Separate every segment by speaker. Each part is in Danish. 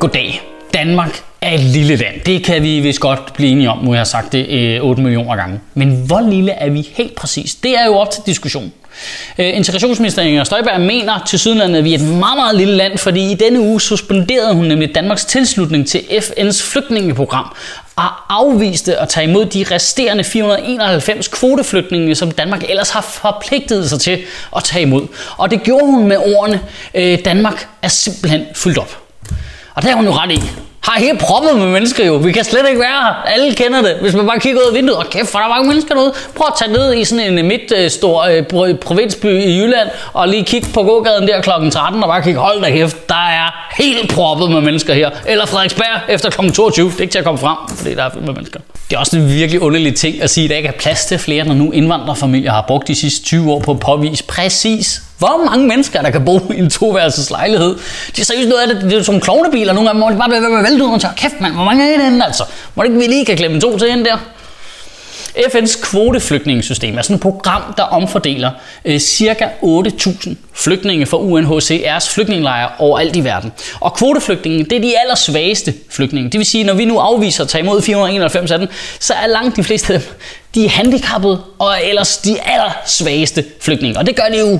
Speaker 1: Goddag. Danmark er et lille land. Det kan vi vist godt blive enige om, nu jeg har sagt det øh, 8 millioner gange. Men hvor lille er vi helt præcis? Det er jo op til diskussion. Øh, integrationsminister Inger Støjberg mener til Sydlandet, at vi er et meget, meget lille land, fordi i denne uge suspenderede hun nemlig Danmarks tilslutning til FN's flygtningeprogram og afviste at tage imod de resterende 491 kvoteflygtninge, som Danmark ellers har forpligtet sig til at tage imod. Og det gjorde hun med ordene, øh, Danmark er simpelthen fyldt op. Og det har hun jo ret i. Har helt proppet med mennesker jo. Vi kan slet ikke være her. Alle kender det. Hvis man bare kigger ud af vinduet, og kæft, for der er mange mennesker derude. Prøv at tage ned i sådan en midt stor øh, øh provinsby i Jylland, og lige kigge på gågaden der kl. 13, og bare kigge, hold da kæft, der er helt proppet med mennesker her. Eller Frederiksberg efter kl. 22. Det er ikke til at komme frem, fordi der er fyldt med mennesker. Det er også en virkelig underlig ting at sige, at der ikke er plads til flere, når nu indvandrerfamilier har brugt de sidste 20 år på at påvise præcis hvor mange mennesker, der kan bo i en toværelses lejlighed. Det er seriøst noget af det, det er som klovnebiler nogle gange, hvor de bare bliver væltet ud og tager, kæft mand, hvor mange er det henne, altså? Må det ikke vi lige kan klemme to til ind der? FN's kvoteflygtningesystem er sådan et program, der omfordeler øh, ca. 8.000 flygtninge fra UNHCR's flygtningelejre overalt i verden. Og kvoteflygtninge, det er de allersvageste flygtninge. Det vil sige, når vi nu afviser at tage imod 491 af dem, så er langt de fleste af dem, de er handicappede og ellers de allersvageste flygtninge. Og det gør det jo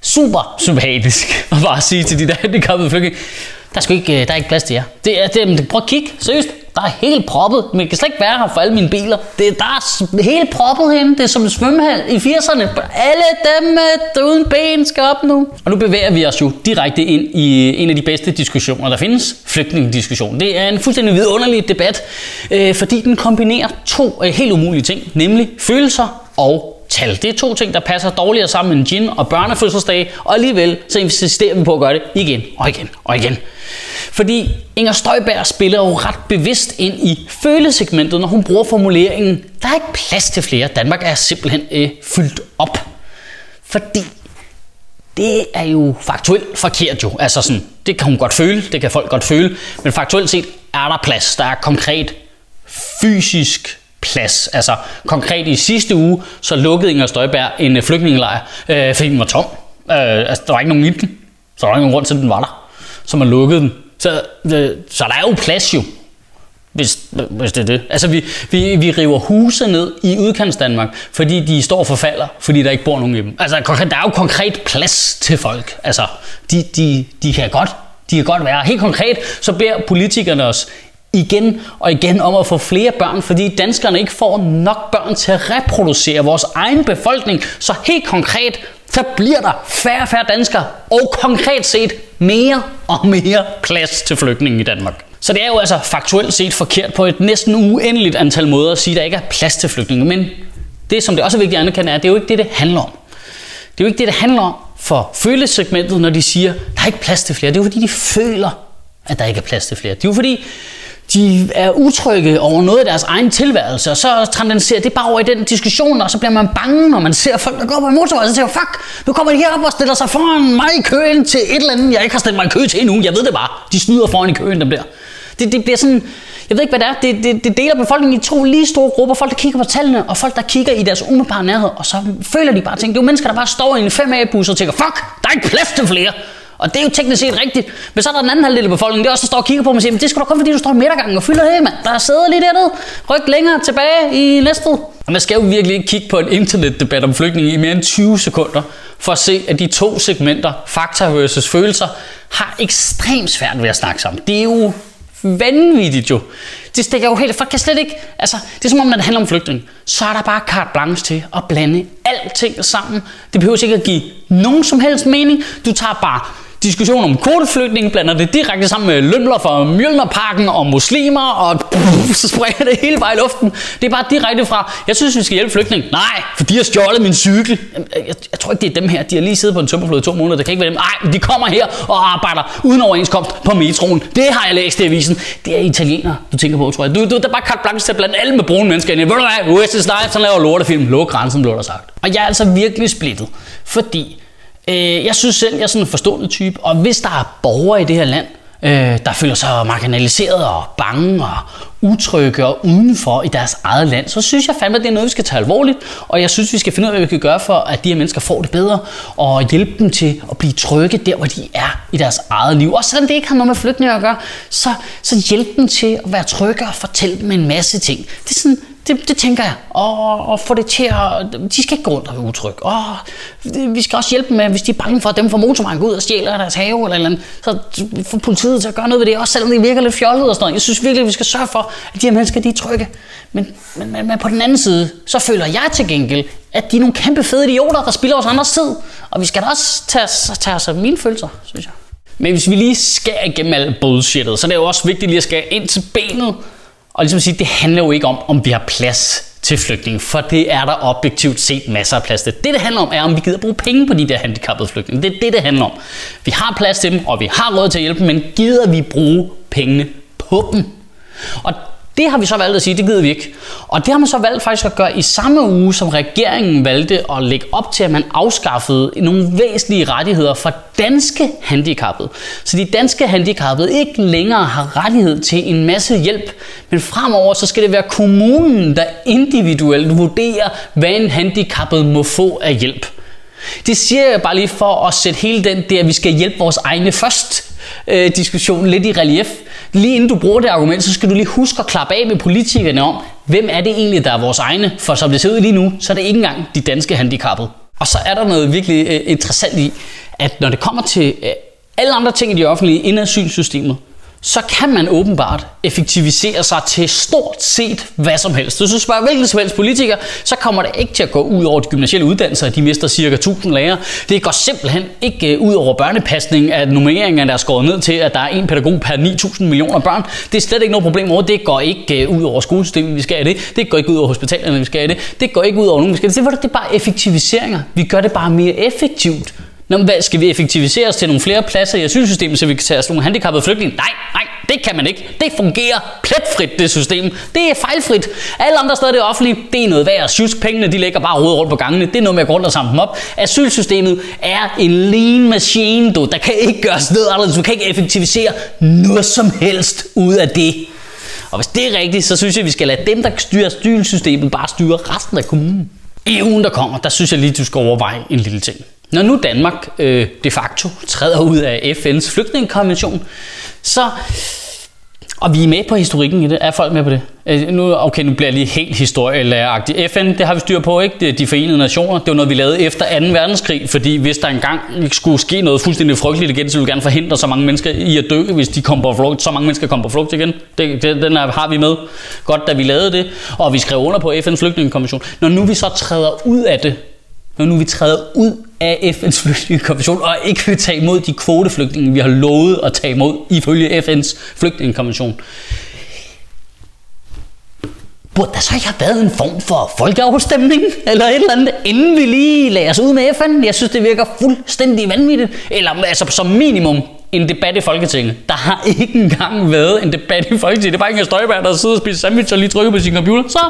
Speaker 1: super sympatisk at bare sige til de der handicappede flygtninge, der, skal ikke, øh, der er ikke plads til jer. Det er, det, prøv at kigge, seriøst. Der er helt proppet. Man kan slet ikke være her for alle mine biler. Det, der er helt proppet herinde. Det er som en svømmehal i 80'erne. Alle dem øh, der uden ben skal op nu. Og nu bevæger vi os jo direkte ind i øh, en af de bedste diskussioner, der findes. Flygtningediskussion. Det er en fuldstændig vidunderlig debat, øh, fordi den kombinerer to øh, helt umulige ting, nemlig følelser og tal. Det er to ting, der passer dårligere sammen end gin og børnefødselsdag, og alligevel så insisterer vi på at gøre det igen og igen og igen. Fordi Inger Støjberg spiller jo ret bevidst ind i følesegmentet, når hun bruger formuleringen, der er ikke plads til flere, Danmark er simpelthen øh, fyldt op. Fordi det er jo faktuelt forkert jo. Altså sådan, det kan hun godt føle, det kan folk godt føle, men faktuelt set er der plads. Der er konkret fysisk plads. Altså konkret i sidste uge, så lukkede Inger Støjberg en øh, flygtningelejr, øh, fordi den var tom. Øh, altså, der var ikke nogen i den, så der var ingen grund til, at den var der. Så man lukkede den. Så, øh, så der er jo plads jo, hvis, hvis det er det. Altså vi, vi, vi river huse ned i udkants Danmark, fordi de står og forfalder, fordi der ikke bor nogen i dem. Altså der er jo konkret plads til folk. Altså de, de, de kan godt de kan godt være. Helt konkret, så beder politikerne os igen og igen om at få flere børn, fordi danskerne ikke får nok børn til at reproducere vores egen befolkning. Så helt konkret, så bliver der færre og færre danskere, og konkret set mere og mere plads til flygtninge i Danmark. Så det er jo altså faktuelt set forkert på et næsten uendeligt antal måder at sige, at der ikke er plads til flygtninge. Men det, som det også er vigtigt at anerkende, er, at det er jo ikke det, det handler om. Det er jo ikke det, det handler om for følesegmentet, når de siger, at der er ikke plads til flere. Det er jo fordi, de føler, at der ikke er plads til flere. Det er jo fordi, de er utrygge over noget af deres egen tilværelse, og så transcenderer det bare over i den diskussion, og så bliver man bange, når man ser folk, der går på motorvej, og så siger fuck, nu kommer de herop og stiller sig foran mig i køen til et eller andet, jeg ikke har stillet mig i kø til endnu, jeg ved det bare, de snyder foran i køen, dem der. Det, det bliver sådan, jeg ved ikke hvad det er, det, det, det deler befolkningen i to lige store grupper, folk der kigger på tallene, og folk der kigger i deres umiddelbare nærhed, og så føler de bare ting. Det er jo mennesker, der bare står i en 5A-bus og tænker, fuck, der er ikke plads til flere. Og det er jo teknisk set rigtigt. Men så er der den anden halvdel af befolkningen, det er også, der står og kigger på mig og siger, men det skal du kun fordi, du står i midtergangen og fylder det, mand. Der sidder lige dernede. Ryk længere tilbage i næstet. Og man skal jo virkelig ikke kigge på en internetdebat om flygtninge i mere end 20 sekunder, for at se, at de to segmenter, fakta versus følelser, har ekstremt svært ved at snakke sammen. Det er jo vanvittigt jo. Det stikker jo helt, folk kan slet ikke, altså det er som om, når det handler om flygtning, så er der bare carte blanche til at blande alting sammen. Det behøver ikke at give nogen som helst mening. Du tager bare diskussion om kvoteflygtninge blander det direkte sammen med lømler fra Mjølnerparken og muslimer, og pff, så springer det hele bare i luften. Det er bare direkte fra, jeg synes, vi skal hjælpe flygtninge. Nej, for de har stjålet min cykel. Jeg, øh, jeg, jeg tror ikke, det er dem her. De har lige siddet på en tømmerflod i to måneder. Det kan ikke være dem. Nej, de kommer her og arbejder uden overenskomst på metroen. Det har jeg læst i avisen. Det er italienere, du tænker på, tror jeg. Du, du der er bare carte blanche til at blande alle med brune mennesker ind. Ved du hvad? West is Life, så laver lortefilm. Luk grænsen, blev der sagt. Og jeg er altså virkelig splittet, fordi Øh, jeg synes selv, jeg er sådan en forstående type, og hvis der er borgere i det her land, øh, der føler sig marginaliseret og bange og utrygge og udenfor i deres eget land, så synes jeg fandme, at det er noget, vi skal tage alvorligt, og jeg synes, vi skal finde ud af, hvad vi kan gøre for, at de her mennesker får det bedre, og hjælpe dem til at blive trygge der, hvor de er i deres eget liv. Og selvom det ikke har noget med flygtninge at gøre, så, så hjælp dem til at være trygge og fortælle dem en masse ting. Det er sådan, det, det tænker jeg. Og, og få det til at... De skal ikke gå rundt og være utryg. Og vi skal også hjælpe dem med, hvis de er bange for, at dem fra motorvejen går ud og stjæler deres have eller eller andet, så få politiet til at gøre noget ved det, også selvom det virker lidt fjollet og sådan noget. Jeg synes virkelig, at vi skal sørge for, at de her mennesker, de er trygge. Men, men, men, men på den anden side, så føler jeg til gengæld, at de er nogle kæmpe fede idioter, der spiller os andres tid. Og vi skal da også tage, tage os af mine følelser, synes jeg. Men hvis vi lige skærer igennem alt bullshittet, så er det jo også vigtigt lige at skære ind til benet og ligesom sige, det handler jo ikke om, om vi har plads til flygtninge, for det er der objektivt set masser af plads til. Det, det handler om, er, om vi gider bruge penge på de der handicappede flygtninge. Det er det, det handler om. Vi har plads til dem, og vi har råd til at hjælpe dem, men gider vi bruge pengene på dem? Og det har vi så valgt at sige, det gider vi ikke. Og det har man så valgt faktisk at gøre i samme uge, som regeringen valgte at lægge op til, at man afskaffede nogle væsentlige rettigheder for danske handicappede. Så de danske handicappede ikke længere har rettighed til en masse hjælp, men fremover så skal det være kommunen, der individuelt vurderer, hvad en handicappet må få af hjælp. Det siger jeg bare lige for at sætte hele den der, at vi skal hjælpe vores egne først øh, diskussion lidt i relief. Lige inden du bruger det argument, så skal du lige huske at klappe af med politikerne om, hvem er det egentlig, der er vores egne? For som det ser ud lige nu, så er det ikke engang de danske handicappede. Og så er der noget virkelig øh, interessant i, at når det kommer til øh, alle andre ting i det offentlige inden asylsystemet, så kan man åbenbart effektivisere sig til stort set hvad som helst. Hvis du spørger hvilken som helst politiker, så kommer det ikke til at gå ud over de gymnasielle uddannelser, de mister cirka 1000 lærere. Det går simpelthen ikke øh, ud over børnepasning, at nummeringerne er skåret ned til, at der er en pædagog per 9000 millioner børn. Det er slet ikke noget problem over. Det går ikke øh, ud over skolesystemet, vi skal have det. Det går ikke ud over hospitalerne, vi skal have det. Det går ikke ud over nogen, vi skal have det. Det er bare effektiviseringer. Vi gør det bare mere effektivt. Nå, hvad, skal vi effektivisere os til nogle flere pladser i asylsystemet, så vi kan tage os nogle handicappede flygtninge? Nej, nej, det kan man ikke. Det fungerer pletfrit, det system. Det er fejlfrit. Alle andre steder det offentlige, det er noget værd. Sjusk pengene, de ligger bare rodet rundt på gangene. Det er noget med at gå rundt og samle dem op. Asylsystemet er en lean machine, du. Der kan ikke gøres noget anderledes. Du kan ikke effektivisere noget som helst ud af det. Og hvis det er rigtigt, så synes jeg, at vi skal lade dem, der styrer asylsystemet, bare styre resten af kommunen. I ugen, der kommer, der synes jeg lige, du skal overveje en lille ting. Når nu Danmark øh, de facto træder ud af FN's flygtningekonvention, så og vi er med på historikken i det. Er folk med på det? Øh, nu, okay, nu bliver jeg lige helt historielæreragtig. FN, det har vi styr på, ikke? Det, de forenede nationer, det var noget, vi lavede efter 2. verdenskrig, fordi hvis der engang skulle ske noget fuldstændig frygteligt igen, så ville vi gerne forhindre så mange mennesker i at dø, hvis de kom på flugt, så mange mennesker kom på flugt igen. Det, det, den har vi med. Godt, da vi lavede det, og vi skrev under på FN's flygtningekonvention. Når nu vi så træder ud af det, når nu vi træder ud af FN's flygtningekonvention og ikke vil tage imod de kvoteflygtninge, vi har lovet at tage imod ifølge FN's flygtningekonvention. Burde der så ikke have været en form for folkeafstemning eller et eller andet, inden vi lige lader os ud med FN? Jeg synes, det virker fuldstændig vanvittigt. Eller altså som minimum en debat i Folketinget. Der har ikke engang været en debat i Folketinget. Det er bare ikke en støjbær, der sidder og spiser sandwich og lige trykker på sin computer. Så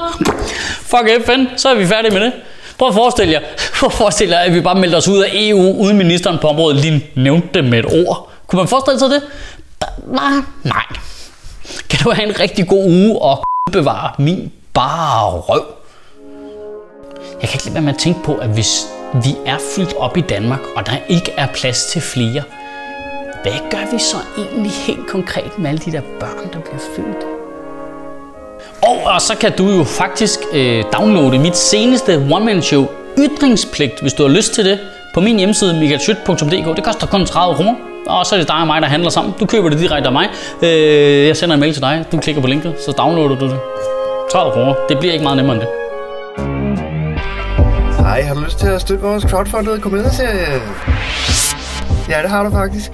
Speaker 1: fuck FN, så er vi færdige med det. Prøv at forestille jer, prøv at forestille jer, at vi bare meldte os ud af EU, uden ministeren på området lige nævnte det med et ord. Kunne man forestille sig det? Nej, nej. Kan du have en rigtig god uge og bevare min bare røv? Jeg kan ikke lade være med at tænke på, at hvis vi er fyldt op i Danmark, og der ikke er plads til flere, hvad gør vi så egentlig helt konkret med alle de der børn, der bliver født? Og, og så kan du jo faktisk øh, downloade mit seneste one-man-show Ytringspligt, hvis du har lyst til det, på min hjemmeside michaelschyt.dk. Det koster kun 30 kroner, og så er det dig og mig, der handler sammen. Du køber det direkte af mig. Øh, jeg sender en mail til dig, du klikker på linket, så downloader du det. 30 kroner, det bliver ikke meget nemmere end det.
Speaker 2: Hej, har du lyst til at støtte vores crowdfundede komedieserie? Ja, det har du faktisk.